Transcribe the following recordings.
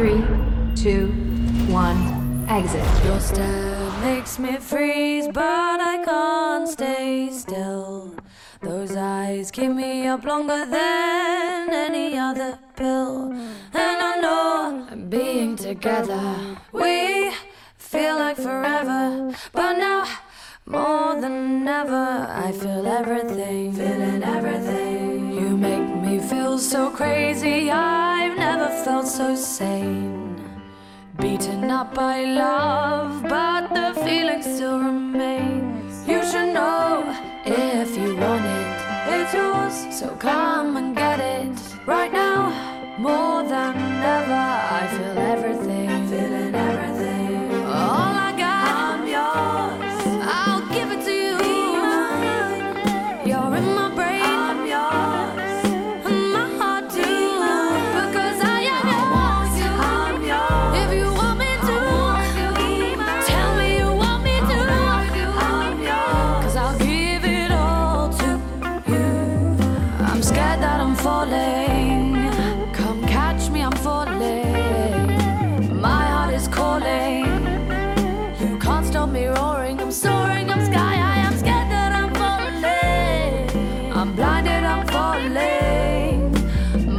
Three, two, one, exit. Your stare makes me freeze, but I can't stay still. Those eyes keep me up longer than any other pill. And I know being together, we feel like forever. But now, more than ever, I feel everything, feeling everything. You make me feel so crazy, I've felt so sane. Beaten up by love, but the feeling still remains. You should know if you want it, it's yours. So come falling. Come catch me, I'm falling. My heart is calling. You can't stop me roaring. I'm soaring, I'm sky high. I'm scared that I'm falling. I'm blinded, I'm falling.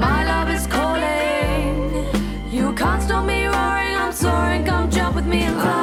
My love is calling. You can't stop me roaring. I'm soaring. Come jump with me and fly.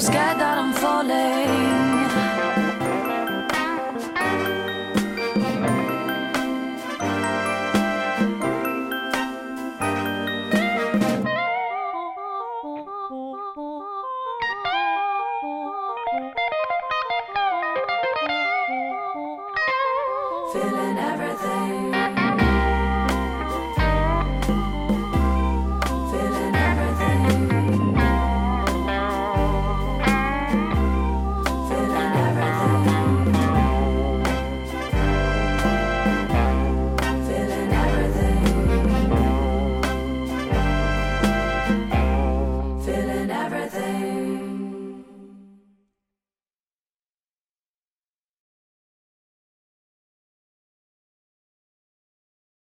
I'm scared that I'm falling.